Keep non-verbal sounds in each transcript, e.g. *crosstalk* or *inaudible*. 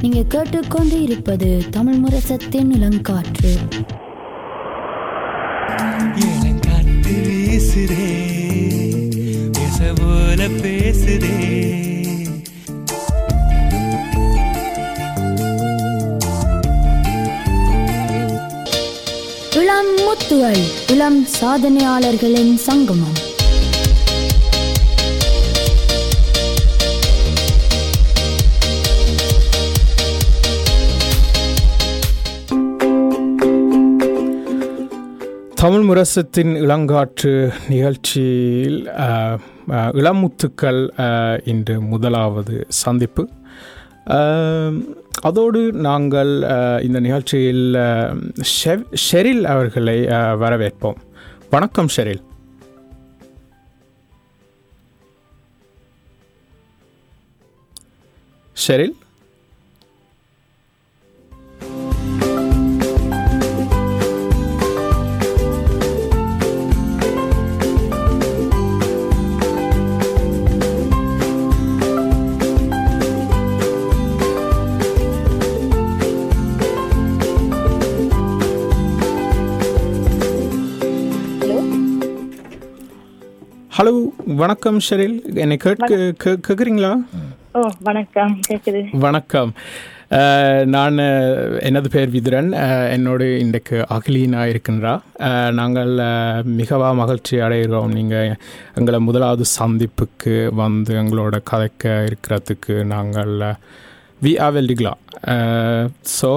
நீங்க கேட்டுக்கொண்டு இருப்பது தமிழ் முரசத்தின் இளங்காற்று. இளங்காத்து வீசுதே பேச போல பேசுதே. இளம் முத்துகள் இளம் சாதனையாளர்களின் சங்கமம். தமிழ் முரசத்தின் இளங்காற்று நிகழ்ச்சியில் இளமுத்துக்கள் இன்று முதலாவது சந்திப்பு. அதோடு நாங்கள் இந்த நிகழ்ச்சியில் ஷெவ் ஷெரில் அவர்களை வரவேற்போம். வணக்கம் ஷெரில். ஷெரில்? ஹலோ வணக்கம் ஷெரில். என்னை கேட்க கேட்குறீங்களா ஓ வணக்கம். கேக்குது. வணக்கம். நான் எனது பெயர் விதுரன். என்னோடு இன்றைக்கு அகிலீனா இருக்கின்றா. நாங்கள் அஹ், மிகவா மகிழ்ச்சி அடைகிறோம். நீங்கள் எங்களை முதலாவது சந்திப்புக்கு வந்து எங்களோட கதைக்க இருக்கிறதுக்கு நாங்கள் வி ஆர் வெல்டிகளா ஸோ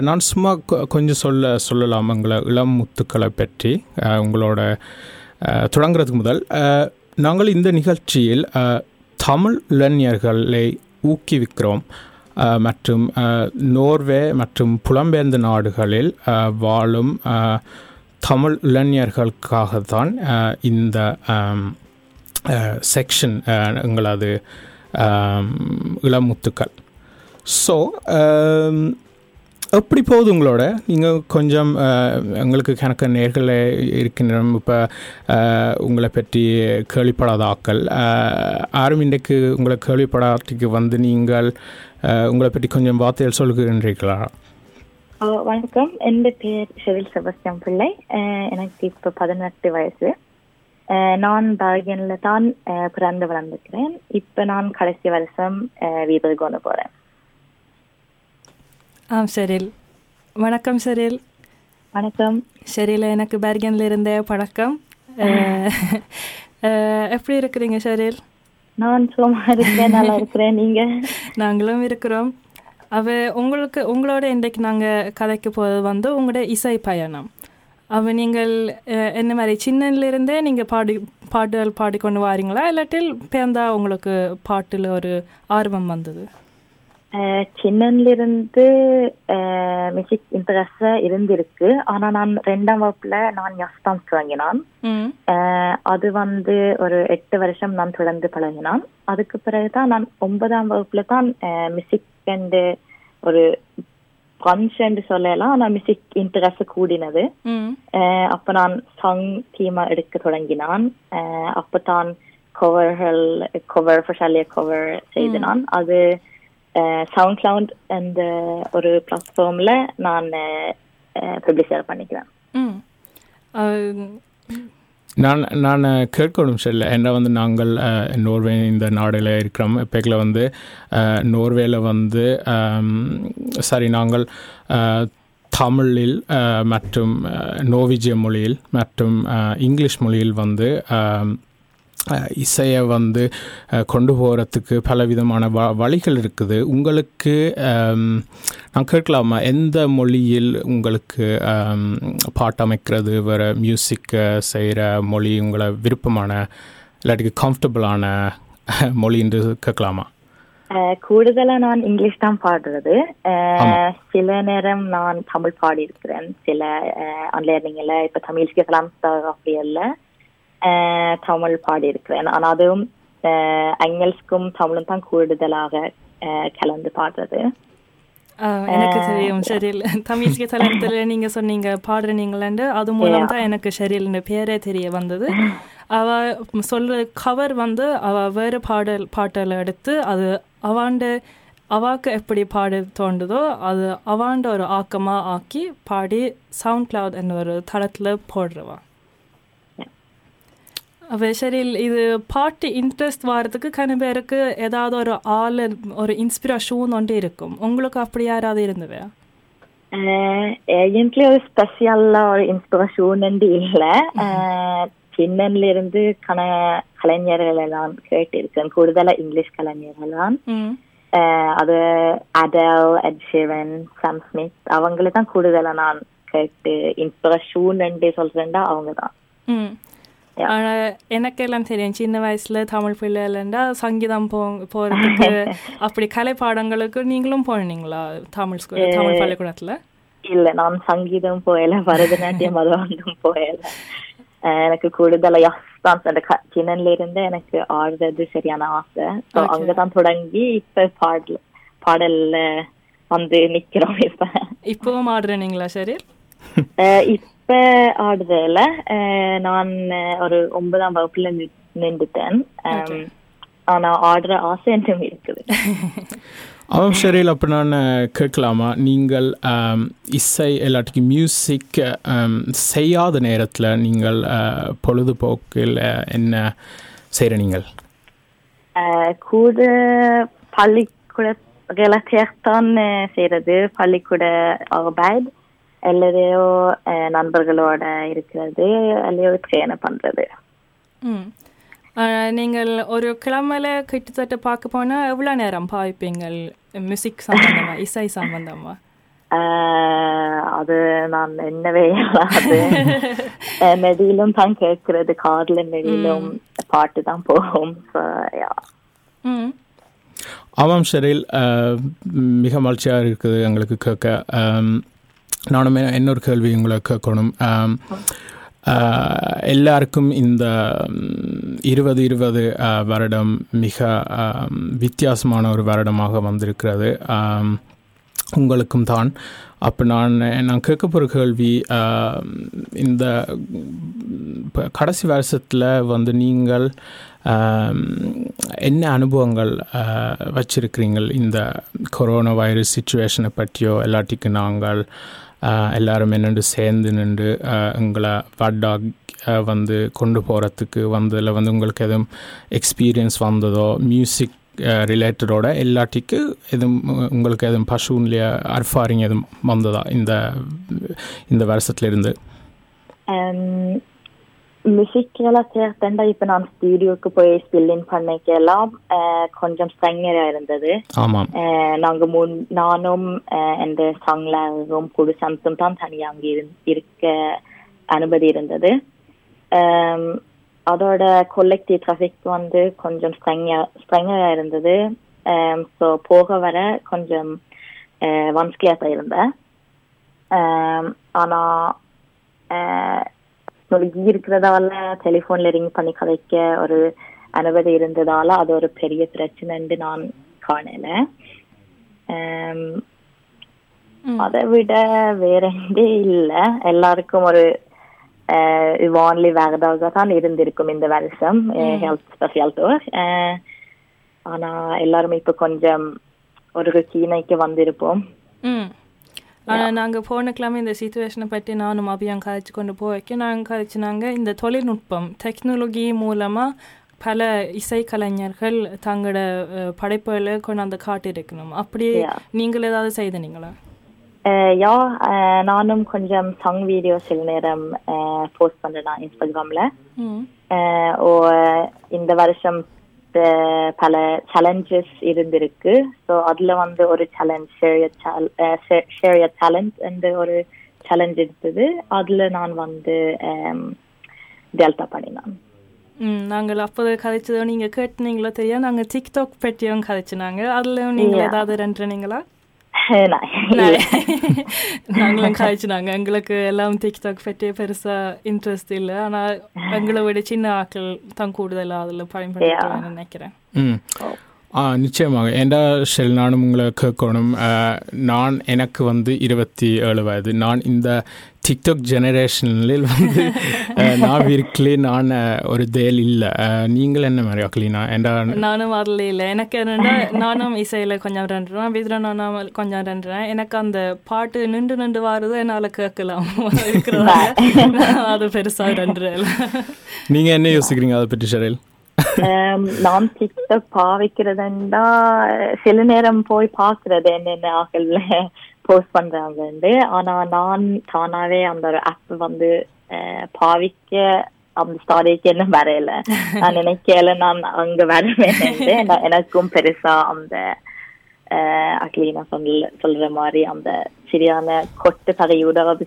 நான் சும்மா கொஞ்சம் சொல்ல சொல்லலாம். எங்களை இளம் முத்துக்களை பற்றி உங்களோட தொடங்குறதுக்கு முதல் நாங்கள் இந்த நிகழ்ச்சியில் தமிழ் இளைஞர்களை ஊக்குவிக்கிறோம். மற்றும் நோர்வே மற்றும் புலம்பெயர்ந்த நாடுகளில் வாழும் தமிழ் இளைஞர்களுக்காக தான் இந்த செக்ஷன் எங்களது இளமுத்துக்கள். ஸோ எப்படி போகுது உங்களோட? நீங்கள் கொஞ்சம் எங்களுக்கு கணக்க நேர்களில் இருக்கின்ற இப்போ உங்களை பற்றி கேள்விப்படாத ஆக்கள். அஹ், யாரும் இன்றைக்கு உங்களை கேள்விப்படாததுக்கு வந்து நீங்கள் உங்களை பற்றி கொஞ்சம் வார்த்தைகள் சொல்லுகின்றீர்களா வணக்கம். என் பேர் ஷெரில் செபஸ்டியம் பிள்ளை. எனக்கு இப்போ பதினெட்டு வயசு. நான் பாகியனில் தான் பிறந்து வளர்ந்துக்கிறேன் இப்போ நான் கடைசி வருஷம் வீட்டுக்கு கொண்டு போகிறேன் ஆம் ஷெரில் வணக்கம் ஷெரில் வணக்கம். ஷெரில் எனக்கு பெர்கன்ல இருந்த பழக்கம் எப்படி இருக்கிறீங்க ஷெரில் நான் சும்மா இருக்கேன் நல்லா இருக்கிறேன். நீங்க? நாங்களும் இருக்கிறோம். அவ உங்களுக்கு உங்களோட இன்றைக்கு நாங்கள் கதைக்கு போகிறது வந்து உங்களோட இசை பயணம். அவ நீங்கள் என்ன மாதிரி சின்னதுலேருந்தே நீங்கள் பாடி பாட்டுகள் பாடிக்கொண்டு வாரீங்களா? இல்லாட்டில் பேர்ந்தா உங்களுக்கு பாட்டில் ஒரு ஆர்வம் வந்தது. அஹ், சின்னன்ல இருந்து மியூசிக் இன்ட்ரெஸ்ட் இருந்திருக்கு ஆனா நான் ரெண்டாம் வகுப்புல நான் யஸ்தான் தொடங்கினான் ம் அஹ் அது வந்து ஒரு எட்டு வருஷம் நான் தொடர்ந்து பழகினான் அதுக்கு பிறகுதான் நான் ஒன்பதாம் வகுப்புல தான் மியூசிக் அண்டு ஒரு பஞ்ச் சொல்லலாம் ஆனா மியூசிக் இன்ட்ரெஸ்ட் கூடினது ம் அஹ் அப்ப நான் சாங் தீமா எடுக்க தொடங்கினான் அஹ் அப்பதான் கவர்கள் கவர் ஃபஷாலிய கவர் செய்து நான் அது சவுண்ட் சவுண்ட் அந்த ஒரு பிளாட்ஃபார்ம்ல நான் பப்ளிஷர் பண்ணிக்கிறேன். ம். அஹ், நான் நான் கேட்கணும் சார் என்ன வந்து நாங்கள் நோர்வே இந்த நாடில் இருக்கிறோம். இப்போக்கில் வந்து நோர்வேல வந்து சரி நாங்கள் தமிழில் மற்றும் நோவிஜிய மொழியில் மற்றும் இங்கிலீஷ் மொழியில் வந்து இசையை வந்து கொண்டு போகிறதுக்கு பலவிதமான வ வழிகள் இருக்குது. உங்களுக்கு நான் கேட்கலாமா? எந்த மொழியில் உங்களுக்கு பாட்டமைக்கிறது வேறு மியூசிக்கை செய்கிற மொழி உங்களை விருப்பமான இல்லாட்டிக்கு கம்ஃபர்டபுளான மொழி என்று கேட்கலாமா? அஹ் கூடுதலா நான் இங்கிலீஷ் தான் பாடுறது. சில நேரம் நான் தமிழ் பாடி இருக்கிறேன் சில ஆன்லைனிங்ல இப்ப தமிழ் கேட்கலாம் அப்படி இல்ல அஹ் தமிழ் பாடி இருக்கிறேன் ஆனா அதுவும் எங்கல்ஸ்க்கும் தமிழும் தான் கூடுதலாக கலந்து பாடுறது எனக்கு தெரியும் ஷெரில் தமிழ்க்கு தளத்தில் நீங்கள் சொன்னீங்க பாடுறீங்களாண்டு அது மூலம் தான் எனக்கு ஷெரில்னு பேரே தெரிய வந்தது அவ சொல்ற கவர் வந்து அவ வேறு பாடல் பாட்டலை எடுத்து அது அவாண்ட அவாக்கு எப்படி பாட தோண்டுதோ அது அவாண்ட ஒரு ஆக்கமாக ஆக்கி பாடி சவுண்ட் கிளவுட் என்ற ஒரு தளத்தில் போடுறவா இது பாட்டு இன்ட்ரெஸ்ட் வரதுக்கு கன பேருக்கு ஏதாவது ஒரு ஆள் ஒரு இன்ஸ்பிரேஷன் ஒன்று இருக்கும். உங்களுக்கு அப்படி யாராவது இருந்தவே egentligen ஒரு ஸ்பெஷலா ஒரு இன்ஸ்பிரேஷன் இல்ல. சின்னன்ல இருந்து கன கலைஞர்கள் எல்லாம் கேட்டிருக்கேன். கூடுதலா இங்கிலீஷ் கலைஞர்கள் தான் ம். அஹ், அது அடல் எட் ஷிவன் சம் ஸ்மித் அவங்கள தான் கூடுதலா நான் கேட்டு இன்ஸ்பிரேஷன் சொல்றேன்டா அவங்க தான் ம் Yeah. ஆனா எனக்கெல்லாம் தெரியும் சின்ன வயசுல தமிழ் பிள்ளைலண்டா சங்கீதம் போ போறதுக்கு *laughs* அப்படி கலை பாடங்களுக்கு நீங்களும் போனீங்களா தமிழ் ஸ்கூல் தமிழ் பள்ளிக்கூடத்துல? இல்ல நான் சங்கீதம் போயல பரதநாட்டியம் அதுவும் போயல. எனக்கு கூடுதலா யாஸ் தான் அந்த சின்னன்ல இருந்து எனக்கு ஆடுறது சரியான ஆசை. ஸோ. அங்கதான் தொடங்கி இப்ப பாடல் பாடல்ல வந்து நிக்கிறோம் இப்ப. இப்பவும் ஆடுறீங்களா சரி அஹ், இப்ப ஆடுறதுல நான் ஒரு ஒன்பதாம் வகுப்புல நின்றுட்டேன். ஆனா ஆடுற ஆசை இன்னும் இருக்குது. *laughs* அவன் ஷெரில் அப்போ நான் கேட்கலாமா? நீங்கள் இசை எல்லாத்துக்கும் மியூசிக் செய்யாத நேரத்தில் நீங்கள் பொழுதுபோக்கில் என்ன செய்கிற நீங்கள் கூட பள்ளிக்கூட ரிலேட்டட் தான் அஹ், செய்யறது பள்ளிக்கூட ஆர்பைட் அல்லதையோ அஹ், நண்பர்களோட இருக்கிறது அல்லையோ ட்ரெயின் ஆனா, நீங்கள் ஒரு கிழமையில கிட்டத்தட்ட பார்க்க போனா எவ்வளவு நேரம் பாய்ப்பீங்கள்? மியூசிக் சம்பந்தமா இசை சம்பந்தமா? அது நான் என்னவே அஹ், நெடியிலும் தான் கேட்கறது கார்ல நெடியிலும் பாட்டு தான் போகும். ஆமாம் ஷெரில். மிக மகிழ்ச்சியாக இருக்குது எங்களுக்கு கேட்க. நானும் இன்னொரு கேள்வி உங்களை கேட்கணும். எல்லாருக்கும் இந்த இருபது இருபது வருடம் மிக வித்தியாசமான ஒரு வருடமாக வந்திருக்கிறது. உங்களுக்கும் தான். அப்போ நான் நான் கேட்க போகிற கேள்வி இந்த இப்போ கடைசி வருஷத்தில் வந்து நீங்கள் என்ன அனுபவங்கள் வச்சுருக்கிறீங்கள் வச்சிருக்கிறீங்கள்? இந்த கொரோனா வைரஸ் சுச்சுவேஷனை பற்றியோ எல்லாட்டிக்கு நாங்கள் எல்லாருமே என்னென்று சேர்ந்து நின்று உங்களை எங்களை வட்டாக் வந்து கொண்டு போகிறதுக்கு வந்ததில் வந்து உங்களுக்கு எதுவும் எக்ஸ்பீரியன்ஸ் வந்ததோ மியூசிக் ரிலேட்டடோட எல்லாட்டிக்கு எதுவும் உங்களுக்கு எதுவும் பசுன்லைய அர்ஃபாரிங் எதுவும் வந்ததா இந்த இந்த வருஷத்துல மியூசிக் ரிலேட்டட் இப்ப நான் ஸ்டுடியோக்கு போய் ஸ்பில் இன் பண்ணிக்கலாம் அஹ், கொஞ்சம் ஸ்ட்ரெங்கரா இருந்தது. ஆமாம் அஹ், நாங்க முன் நானும் அஹ், எந்த சாங்லாரும் குழு சந்தும் தான் தனியா அங்க இருக்க அனுமதி இருந்தது. அதோட கொலெக்டிவ் டிராஃபிக் வந்து கொஞ்சம் ஸ்ட்ரெங்கா ஸ்ட்ரெங்கரா இருந்தது. ஸோ போக வர கொஞ்சம் வன்ஸ்கிளியாக இருந்தேன். அம், டெக்னாலஜி இருக்கிறதால டெலிஃபோன்ல ரிங் பண்ணி கதைக்க ஒரு அனுமதி இருந்ததால அது ஒரு பெரிய பிரச்சனைன்னு நான் காணல. அதை விட வேற எங்கே இல்ல. எல்லாருக்கும் ஒரு வான்லி வேகதாக தான் இருந்திருக்கும் இந்த வருஷம். ஹெல்த் ஸ்பெஷல் டூர் ஆனா எல்லாரும் இப்ப கொஞ்சம் ஒரு ருச்சீனைக்கு வந்திருப்போம். ஆனால் நாங்கள் போன கிழமை இந்த சுச்சுவேஷனை பற்றி நானும் அபியம் கதைச்சு கொண்டு போய்க்க நாங்கள் கதைச்சினாங்க. இந்த தொழில்நுட்பம் டெக்னாலஜி மூலமாக பல இசைக்கலைஞர்கள் தங்களோட அஹ், படைப்புகளை கொண்டாந்து காட்டியிருக்கணும். அப்படி. நீங்கள் ஏதாவது செய்தனீங்களா யா நானும் கொஞ்சம் சாங் வீடியோ சில நேரம் போஸ்ட் பண்றேன் இன்ஸ்டாகிராம்ல ஓ இந்த வருஷம் பல சேலஞ்சஸ் இருந்திருக்கு. ஸோ அதுல வந்து ஒரு சேலஞ்ச் ஷேர் சேலஞ்ச் என்ற ஒரு சேலஞ்ச் இருந்தது. அதுல நான் வந்து டெல்டா பண்ணினேன். ம் நாங்கள் அப்போது கதைச்சதோ நீங்கள் கேட்டுனீங்களோ தெரியா நாங்கள் டிக்டாக் பற்றியும் கதைச்சினாங்க. அதில் நீங்கள். ஏதாவது ரெண்டுனீங்களா நாங்களும் காய்ச்சினாங்க எங்களுக்கு எல்லாம் டிக்டாக் பற்றி பெருசா இன்ட்ரெஸ்ட் இல்லை ஆனா எங்களை விட சின்ன ஆட்கள் தான் கூடுதலா அதுல பயன்படுத்தலாம்னு நினைக்கிறேன் ஆ நிச்சயமாக. ஏண்டா ஷெல் நானும் உங்களை கேட்கணும். நான் எனக்கு வந்து இருபத்தி ஏழு வயது. நான் இந்த டிக்டாக் ஜெனரேஷனில் வந்து *laughs* நான் வீட்டிலே நான் ஒரு தேல் இல்லை. நீங்கள் என்ன மாதிரி அக்லீனா ஏண்டா நானும் வரல இல்லை. எனக்கு என்னன்னா நானும் இசையில் கொஞ்சம் ரெண்டுறேன். விதிர நானும் கொஞ்சம் ரெண்டுறேன். எனக்கு அந்த பாட்டு நின்று நின்று வாருது என்னால் கேட்கலாம். *laughs* இருக்கிறதால அது பெருசாக ரெண்டுறேன் நீங்கள் என்ன யோசிக்கிறீங்க அதை பற்றி ஷெரில் Um, நான் டிக்டாக் பாவிக்கிறதுண்டா சில நேரம் போய் பாக்குறது என்னென்ன ஆக்கள்ல போஸ்ட் பண்றாங்கன்னு ஆனா நான் தானாவே அந்த ஒரு ஆப் வந்து பாவிக்க அந்த ஸ்டாடிக்கு என்ன வரையில. நான் நினைக்கல நான் அங்க வரவேன் எனக்கும் பெருசா அந்த அக்லீனா சொல்ல சொல்ற மாதிரி அந்த சரியான கொட்டு கதையோட வந்து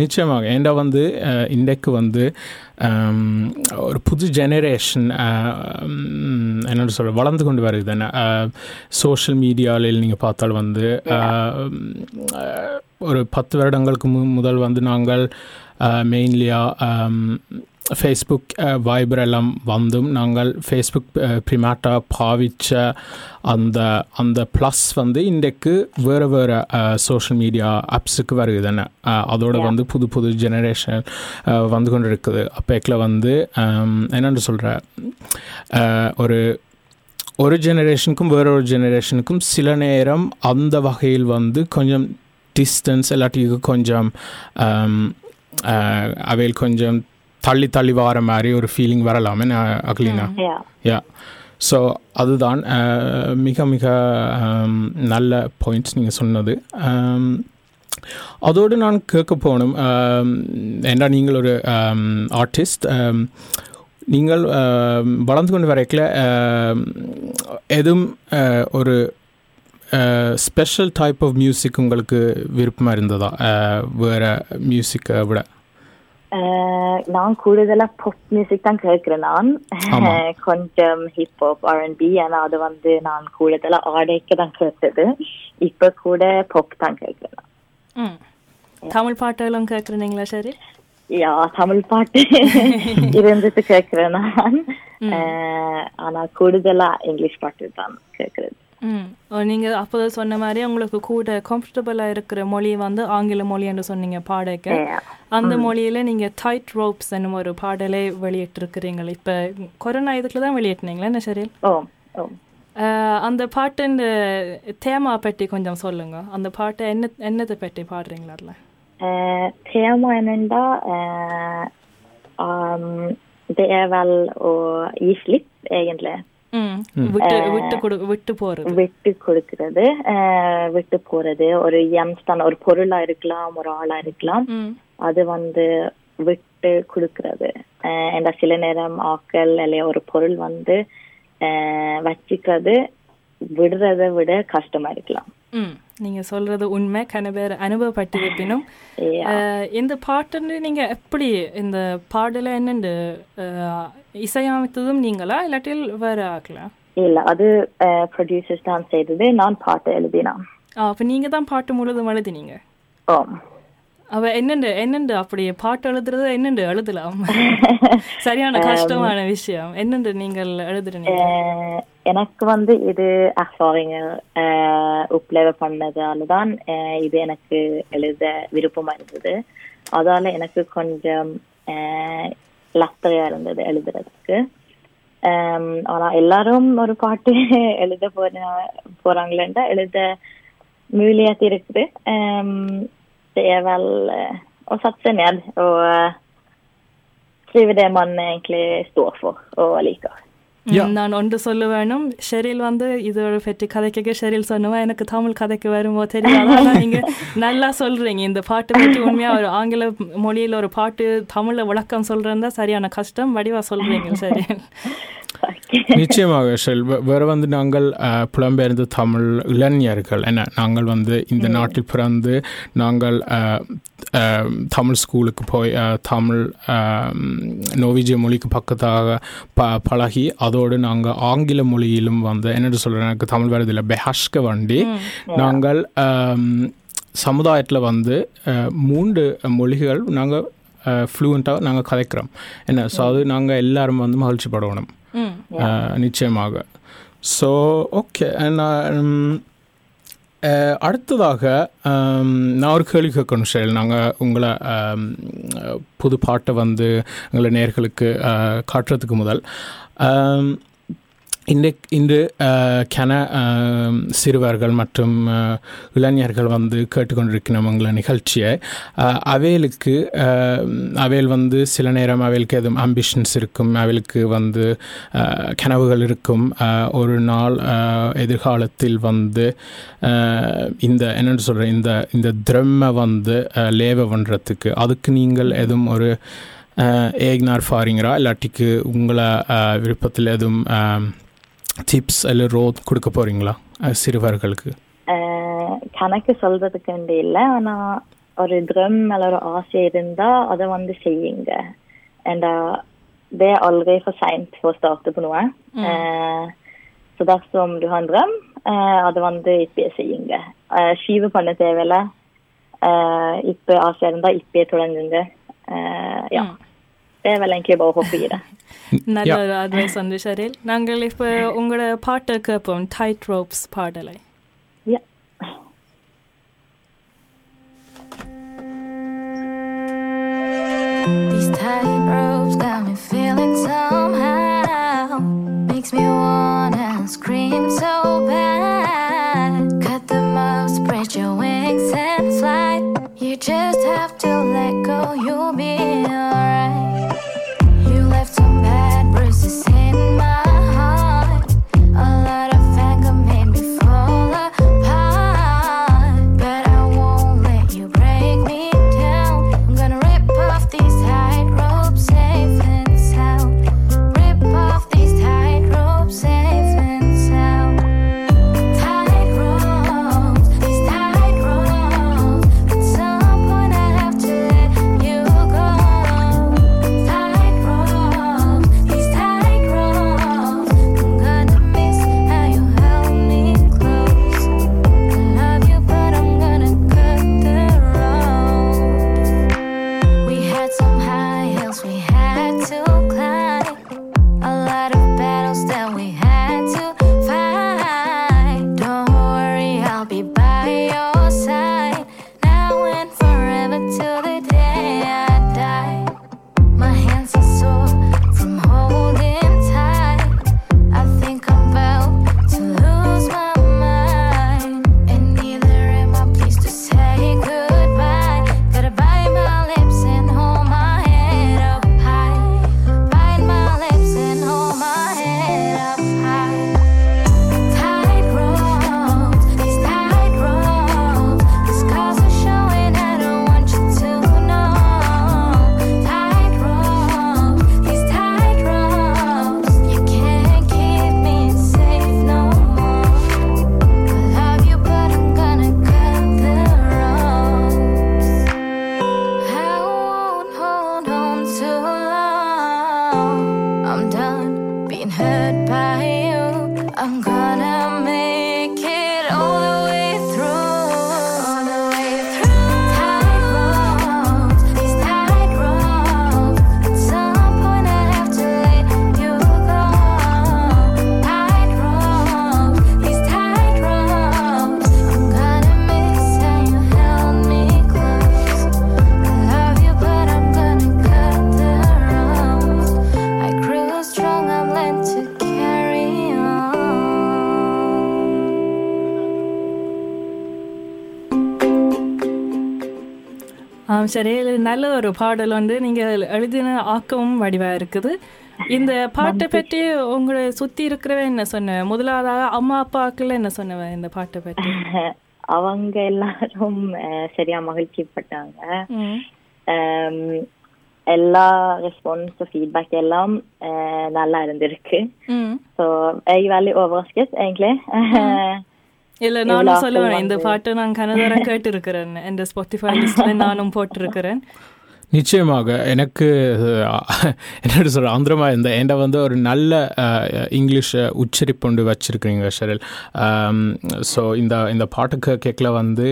நிச்சயமாக. ஏண்டா வந்து இன்றைக்கு வந்து ஒரு புது ஜெனரேஷன் என்னென்னு சொல்ல வளர்ந்து கொண்டு வருது தானே. சோஷியல் மீடியாவில் நீங்கள் பார்த்தால் வந்து ஒரு பத்து வருடங்களுக்கு மு முதல் வந்து நாங்கள் மெயின்லியாக ஃபேஸ்புக் வைபர் எல்லாம் வந்தும் நாங்கள் ஃபேஸ்புக் ப்ரிமேட்டாக பாவிச்ச அந்த அந்த ப்ளஸ் வந்து இன்றைக்கு வேறு வேறு சோஷியல் மீடியா ஆப்ஸுக்கு வருது தானே அஹ், அதோட வந்து புது புது ஜெனரேஷன் வந்து கொண்டு இருக்குது அப்போக்கில் வந்து ஹம், என்னென்னு சொல்கிற ஒரு ஒரு ஜெனரேஷனுக்கும் வேற ஒரு ஜெனரேஷனுக்கும் சில நேரம் அந்த வகையில் வந்து கொஞ்சம் டிஸ்டன்ஸ் எல்லாத்தையும் கொஞ்சம் அஹ், அவையில் கொஞ்சம் தள்ளி தள்ளி வர மாதிரி ஒரு ஃபீலிங் வரலாமே அக்லீனா. யா ஸோ அதுதான் மிக மிக நல்ல பாயிண்ட்ஸ் நீங்கள் சொன்னது. அதோடு நான் கேட்க போகணும் ஏண்டா நீங்கள் ஒரு ஆர்டிஸ்ட் நீங்கள் வளர்ந்து கொண்டு வரைக்கல எதுவும் ஒரு ஸ்பெஷல் டைப் ஆஃப் மியூசிக் உங்களுக்கு விருப்பமாக இருந்ததா? வேற மியூசிக்கை விட. நான் கூடுதலா பாப் மியூசிக் தான் கேட்கிறேன் நான். கொஞ்சம் ஹிப் ஹாப் ஆர்என்பி ஆனா அது வந்து நான் கூடுதலா ஆடைக்கு தான் கேட்டது இப்ப கூட பாப் தான் கேட்கிறேன் தமிழ் பாட்டெல்லாம் கேட்குறீங்களா சரி யா தமிழ் பாட்டு இருந்துட்டு கேட்கிறேன் நான் ஆனா கூடுதலா இங்கிலீஷ் பாட்டு தான் கேட்கறது ம். நீங்கள் அப்போது சொன்ன மாதிரி உங்களுக்கு கூட கம்ஃபர்டபுளாக இருக்கிற மொழி வந்து ஆங்கில மொழி என்று சொன்னீங்க பாடைக்க. அந்த மொழியில நீங்க டைட் ரோப்ஸ் என்னும் ஒரு பாடலை வெளியிட்டிருக்கிறீங்க. இப்போ கொரோனா இதுக்குள்ள தான் வெளியிட்டினீங்களா என்ன சரி அந்த பாட்டின் தேமா பற்றி கொஞ்சம் சொல்லுங்க. அந்த பாட்டை என்ன என்னத்தை பற்றி பாடுறீங்களா அதில்? eh, um, det ge slipp egentligen. விட்டு விட்டு கொடு விட்டு போறது. விட்டு கொடுக்கிறது. விட்டு போறது. ஒரு எம்ஸ்தான் ஒரு பொருளா இருக்கலாம் ஒரு ஆளா இருக்கலாம். அது வந்து விட்டு கொடுக்கிறது. என்ற சில நேரம் ஆக்கள் இல்லையா ஒரு பொருள் வந்து வச்சுக்கிறது விடுறதை விட கஷ்டமா இருக்கலாம். ம். நீங்க சொல்றது உண்மை. கன பேர் அனுபவப்பட்டிருப்பினும் Yeah. அஹ், இந்த பாட்டுன்னு நீங்க எப்படி இந்த பாடல என்னண்டு அஹ், இசையமைத்ததும் நீங்களா? இல்லாட்டில் வேற ஆக்கலாம் இல்ல அது ப்ரொடியூசர்ஸ் தான் செய்தது. நான் பாட்டு எழுதினான் அப்போ நீங்க தான் பாட்டு முழுதும் எழுதினீங்க? ஓ அவ என்னண்டு என்னண்டு அப்படி பாட்டு எழுதுறது என்னண்டு? எழுதலாம். *laughs* சரியான கஷ்டமான விஷயம். என்னண்டு நீங்கள் எழுதுறீங்க? எனக்கு வந்து இது uh, uppleva பண்ணதால தான் இது எனக்கு எழுத விருப்பமா இருந்தது. அதால எனக்கு கொஞ்சம் லத்தரையா இருந்தது எழுதுறதுக்கு. ஆனா எல்லாரும் ஒரு பாட்டு *laughs* எழுத போற போறாங்களேண்டா எழுத möjlighet இருக்குது. Det är väl uh, att satsa ned och uh, skriva det man egentlig står for och liker. Ja. நான் ஒன்று சொல்ல வேணும் ஷெரில் வந்து இதோட பற்றி கதைக்க ஷெரில் சொன்னவா எனக்கு தமிழ் கதைக்கு வரும்போது தெரியாது ஆனா நீங்க நல்லா சொல்றீங்க இந்த பாட்டு பற்றி உண்மையா ஒரு ஆங்கில மொழியில ஒரு பாட்டு தமிழ்ல விளக்கம் சொல்றதா சரியான கஷ்டம் வடிவா சொல்றீங்க சரி நிச்சயமாக வே- வேறு வந்து நாங்கள் புலம்பெயர்ந்த தமிழ் இளைஞர்கள் என்ன நாங்கள் வந்து இந்த நாட்டில் பிறந்து நாங்கள் தமிழ் ஸ்கூலுக்கு போய் தமிழ் நோவிஜிய மொழிக்கு பக்கத்தாக ப பழகி அதோடு நாங்கள் ஆங்கில மொழியிலும் வந்து என்னென்னு சொல்கிறேன் எனக்கு தமிழ் வருதில்லை பெஹஷ்க வண்டி நாங்கள் சமுதாயத்தில் வந்து மூன்று மொழிகள் நாங்கள் ஃப்ளூவெண்ட்டாக நாங்கள் கதைக்கிறோம். என்ன? ஸோ அது நாங்கள் எல்லாரும் வந்து மகிழ்ச்சி படணும் நிச்சயமாக. ஸோ ஓகே அடுத்ததாக um, நான் ஒரு கேள்வி கேட்கணும் ஷெயல் நாங்கள் உங்களை um, புது பாட்டை வந்து எங்களை நேர்களுக்கு uh, காட்டுறதுக்கு முதல். Um, இன்று இன்று கன சிறுவர்கள் மற்றும் இளைஞர்கள் வந்து கேட்டுக்கொண்டிருக்கிறோம் உங்களை நிகழ்ச்சியை அஹ், அவைகளுக்கு வந்து சில நேரம் அவைகளுக்கு எதுவும் அம்பிஷன்ஸ் இருக்கும் அவைகளுக்கு வந்து கனவுகள் இருக்கும் ஒரு நாள் எதிர்காலத்தில் வந்து இந்த என்னென்னு சொல்கிறேன் இந்த இந்த திரம்மை வந்து லேவை லேவ பண்ணுறதுக்கு அதுக்கு நீங்கள் எதுவும் ஒரு ஏக்னார் ஃபாரிங்கரா இல்லாட்டிக்கு உங்களை விருப்பத்தில் எதுவும் டிப்ஸ் இல்லை ரோத் கொடுக்க போகிறீங்களா அஹ், சிறுவர்களுக்கு அஹ், கணக்கு சொல்றதுக்கு இல்ல ஆனா ஒரு ட்ரம் மேல ஒரு ஆசை இருந்தா அதை வந்து செய்யுங்க and uh, det är aldrig för sent för att starta på noe. Eh, så dersom du har en drøm, eh, அது வந்து இப்பயே செய்யுங்க eh, skive பண்ண தேவையில்ல eh, இப்ப ஆசையா இருந்தா இப்பயே தொடங்குங்க eh, ja. Det är väl egentligen bara att hoppa i det. நல்ல Ja. ஒரு அட்வைஸ் வந்து ஷரீல் நாங்கள் இப்போ உங்களோட பாட்டை கேட்போம் டைட் ரோப்ஸ் பாடலை Ja. These tight ropes got me feeling somehow. Makes me wanna scream so bad. Cut them off, spread your wings and fly. You just have to let go, you'll be alright. Bad bruises in my சரி. நல்ல ஒரு பாடல் வந்து நீங்கள் எழுதின ஆக்கமும் வடிவாக இருக்குது. இந்த பாட்டை பற்றி உங்களை சுற்றி இருக்கிறவ என்ன சொன்ன? முதலாவதாக அம்மா அப்பாக்கள் என்ன சொன்னவ இந்த பாட்டை பற்றி? *laughs* அவங்க எல்லாரும் சரியா மகிழ்ச்சிப்பட்டாங்க. எல்லா ரெஸ்பான்ஸ் feedback எல்லாம் நல்லா இருந்திருக்கு. jag är väldigt överraskad egentligen. இல்ல நானும் சொல்லுவேன் இந்த பாட்டு நான் கனதரம் கேட்டிருக்கிறேன். இந்த ஸ்பாட்டிஃபை லிஸ்ட்ல நானும் போட்டிருக்கிறேன். நிச்சயமாக எனக்கு அஹ், என்ன சொல்ற ஆந்திரமா இந்த என்கிட்ட வந்து ஒரு நல்ல இங்கிலீஷ் உச்சரிப்பு ஒன்று வச்சிருக்கிறீங்க ஷெரில். ஸோ இந்த இந்த பாட்டுக்கு கேட்கல வந்து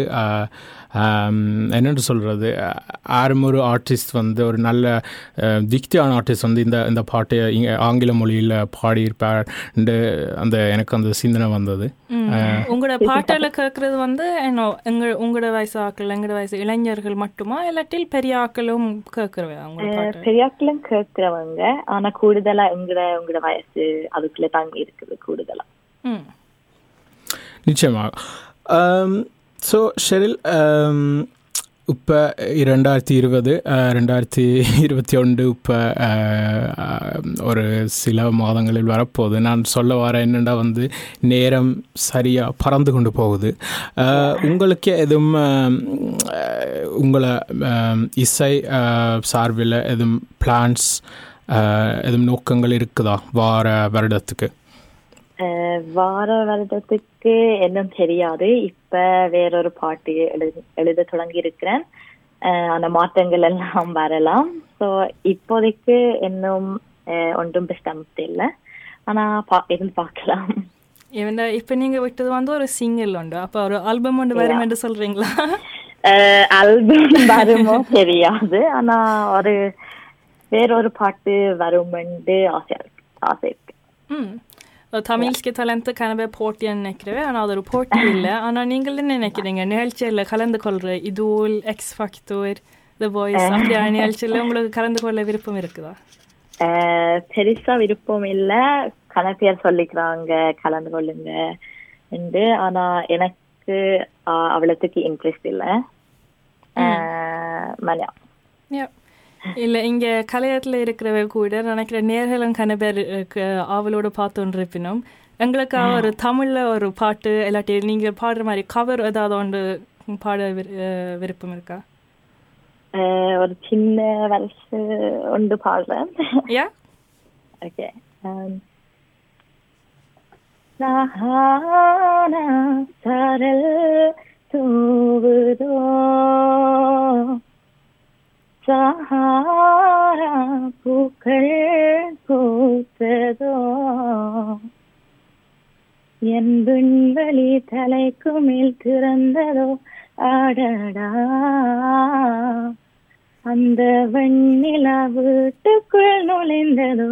என்னென்று சொல்கிறது யாரும் ஒரு ஆர்டிஸ்ட் வந்து ஒரு நல்ல திக்தியான ஆர்டிஸ்ட் வந்து இந்த இந்த பாட்டை இங்க ஆங்கில மொழியில் பாடியிருப்பார். அந்த எனக்கு அந்த சிந்தனை வந்தது. உங்களோட பாட்டுல கேட்கறது வந்து என்ன எங்க உங்களோட வயசு ஆக்கள் எங்களோட வயசு இளைஞர்கள் மட்டுமா? இல்லாட்டில் பெரிய ஆக்களும் கேட்கறவே உங்களோட பாட்டு? பெரியாக்களும் கேட்கிறவங்க. ஆனா கூடுதலா உங்களோட உங்களோட வயசு அதுக்குள்ள தான் இருக்குது கூடுதலா. ம். நிச்சயமாக ஸோ ஷெரில் இப்போ ரெண்டாயிரத்தி இருபது ரெண்டாயிரத்தி இருபத்தி ஒன்று இப்போ ஒரு சில மாதங்களில் வரப்போகுது நான் சொல்ல வர என்னென்னா வந்து நேரம் சரியாக பறந்து கொண்டு போகுது உங்களுக்கு எதுவும் உங்களை இசை சார்பில் எதுவும் பிளான்ஸ் எதுவும் நோக்கங்கள் இருக்குதா வார வருடத்துக்கு வார வருடத்துக்கு இன்னும் தெரியாது. இப்ப வேறொரு பாட்டு எழுத எழுத தொடங்கி இருக்கிறேன் அந்த மாற்றங்கள் எல்லாம் *laughs* வரலாம். சோ இப்போதைக்கு இன்னும் ஒன்றும் பெஸ்டம்ட் இல்லை ஆனா பா- இருந்து பார்க்கலாம். இப்ப நீங்க விட்டது வந்து ஒரு சிங்கிள் உண்டு. அப்ப ஒரு ஆல்பம் ஒன்று வரும் என்று சொல்றீங்களா? ஆல்பம் வருமோ *laughs* தெரியாது. ஆனா ஒரு வேறொரு பாட்டு வருமென்று ஆசையா இருக்கு ஆசை இருக்கு. ம். ஒரு தமிழ்ஸ்க்கு talent கனவே போட்டின்னு நினைக்கிறேன் ஆனால் அது ஒரு போட்டி இல்லை ஆனால் நீங்கள் என்ன நினைக்கிறீங்க நிகழ்ச்சியில் கலந்து கொள்ற இதுல் எக்ஸ் ஃபேக்டர் த வாய்ஸ் அப்படியான நிகழ்ச்சியில் உங்களுக்கு கலந்து கொள்ள விருப்பம் இருக்குதா அஹ் பெருசா விருப்பம் இல்ல கணக்கியர் சொல்லிக்கிறாங்க கலந்து கொள்ளுங்க என்று ஆனா எனக்கு அஹ், அவ்வளவுக்கு இன்ட்ரெஸ்ட் இல்ல அஹ், மன்யா Yeah. இல்லை இங்கே கலையத்தில் இருக்கிறவ கூட நினைக்கிற நேர்களும் கன பேர் க- ஆவலோடு பார்த்துன்னு இருப்பினும் எங்களுக்கு ஒரு தமிழில் ஒரு பாட்டு இல்லாட்டி நீங்கள் பாடுற மாதிரி கவர் ஏதாவது ஒன்று பாட விருப்பம் இருக்கா? ஒரு சின்ன வயசு ஒன்று பாடுறேன். யா? ஓகே. சஹானா சரல் தூவுதோ சஹாரா பூக்கள் பூத்ததோ என் விண்வெளி தலைக்கு மேல் திறந்ததோ ஆடடா அந்த வெண்ணிலா வீட்டுக்குள் நுழைந்ததோ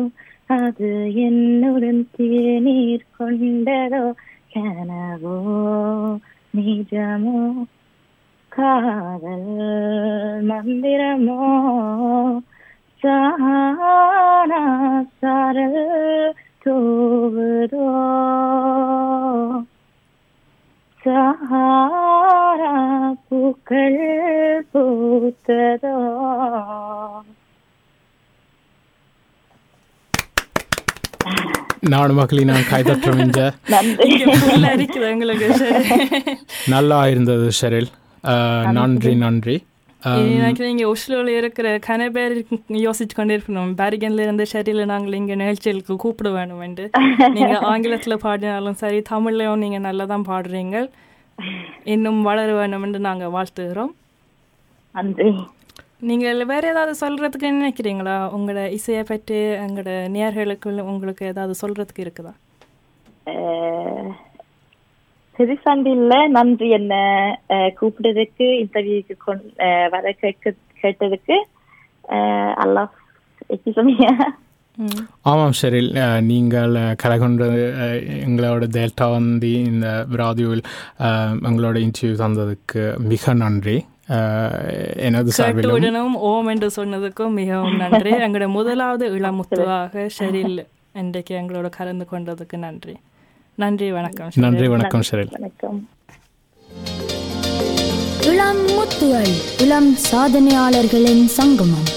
அது என்னுடன் தேநீர் கொண்டதோ கனவோ நிஜமோ காதல் மந்திரமோ? சானா சாரல் தூவுதோ? சஹாரா பூக்கள் பூத்ததோ? நாடு மக்களே நான் கைதற்றம் சரி. நல்லா இருந்தது ஷெரில். நன்றி நன்றி எனக்கு நீங்க ஒஸ்லோவில் இருக்கிற கன பேர் யோசிச்சு கொண்டே இருக்கணும் பேரிகன்ல இருந்து சரியில்லை நாங்கள் இங்க நிகழ்ச்சிகளுக்கு கூப்பிட வேணும் என்று நீங்க ஆங்கிலத்துல பாடினாலும் சரி தமிழ்லயும் நீங்க நல்லா தான் பாடுறீங்க இன்னும் வளர வேணும் என்று நாங்க வாழ்த்துகிறோம் நன்றி நீங்கள் வேற ஏதாவது சொல்றதுக்கு நினைக்கிறீங்களா உங்களோட இசையை பற்றி எங்களோட நேர்களுக்கு உங்களுக்கு ஏதாவது சொல்றதுக்கு இருக்குதா இல்ல நன்றி என்ன அஹ், கூப்பிட்டதுக்கு இன்டர்வியூக்கு கொண் வர கேட்க கேட்டதுக்கு அஹ், அல்லாஹ் சொன்னீங்க. ஆமாம் ஷெரில். அஹ், நீங்கள் அஹ், கலகொண்டு அஹ், எங்களோட டெல்டா வந்து இந்த ராதியோவில் எங்களோட இன்டர்வியூ தந்ததுக்கு மிக நன்றி. எனது சார்பிலும் ஓம் என்று சொன்னதுக்கும் மிகவும் நன்றி. எங்களோட முதலாவது இளமுத்துவாக ஷெரில் *laughs* இன்றைக்கு எங்களோட கலந்து கொண்டதுக்கு நன்றி. நன்றி வணக்கம். நன்றி வணக்கம் ஷெரில் வணக்கம். இளம் முத்துகள் இளம் சாதனையாளர்களின் சங்கமம்.